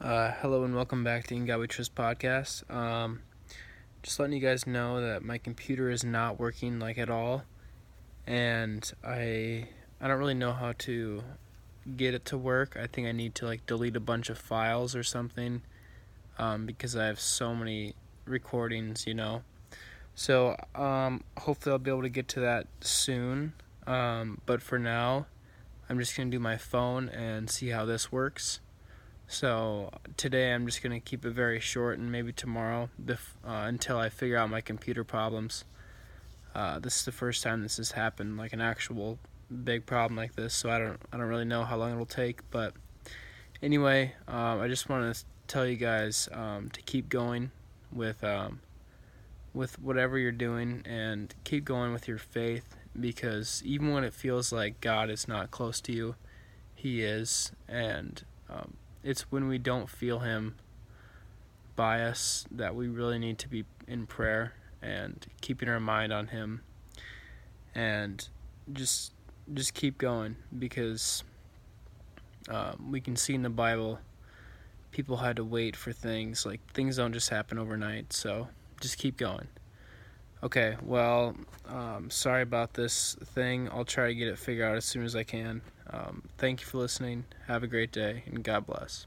Uh, hello and welcome back to In God We Trust podcast. Um, just letting you guys know that my computer is not working like at all, and I I don't really know how to get it to work. I think I need to like delete a bunch of files or something, um, because I have so many recordings, you know. So um, hopefully I'll be able to get to that soon. Um, but for now, I'm just gonna do my phone and see how this works. So today I'm just gonna keep it very short, and maybe tomorrow, uh, until I figure out my computer problems. Uh, this is the first time this has happened, like an actual big problem like this. So I don't, I don't really know how long it'll take. But anyway, um, I just want to tell you guys um, to keep going with, um, with whatever you're doing, and keep going with your faith, because even when it feels like God is not close to you, He is, and um, it's when we don't feel him by us that we really need to be in prayer and keeping our mind on him and just just keep going because um, we can see in the bible people had to wait for things like things don't just happen overnight so just keep going. Okay well um, sorry about this thing. I'll try to get it figured out as soon as i can um, thank you for listening. Have a great day and god bless